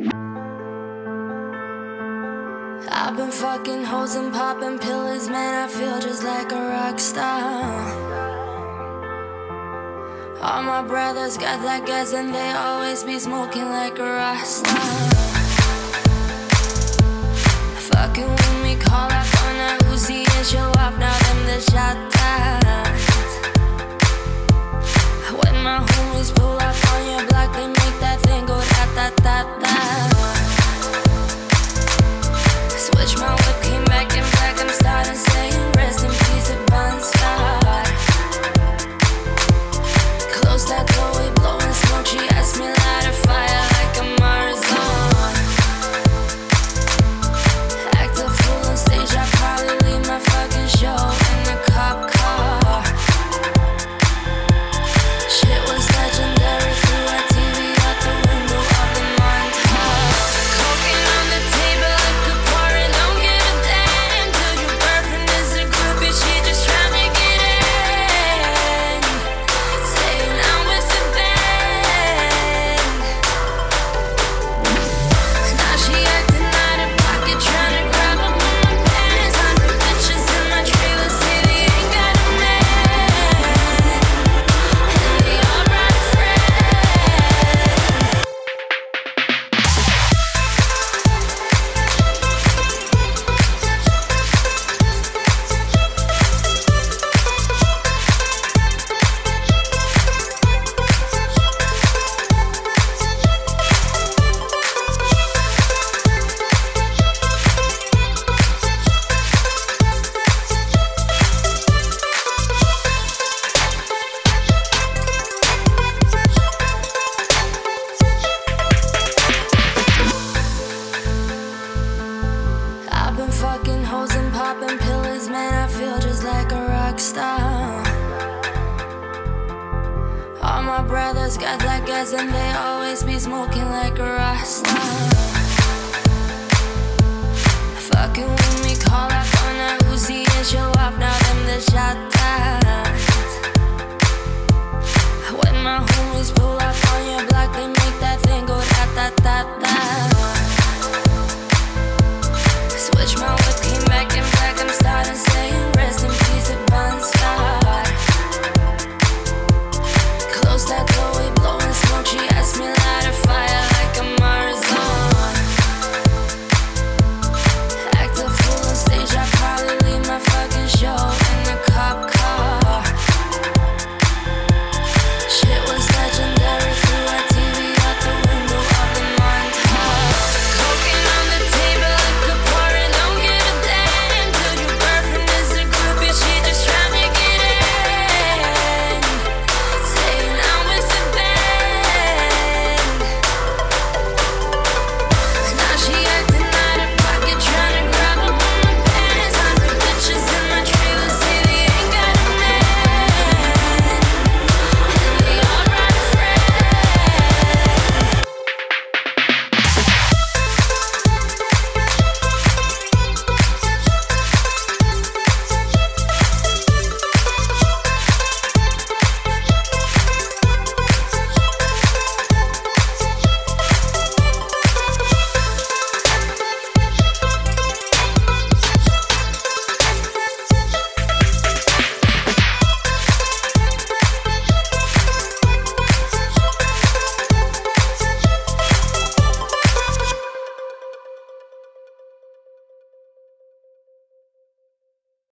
I've been fucking hoes and popping pills, man. I feel just like a rock star. All my brothers got that gas, and they always be smoking like a rock star. Fucking with me, call that on that Uzi, and show up now. brothers got that gas and they always be smoking like a rasta.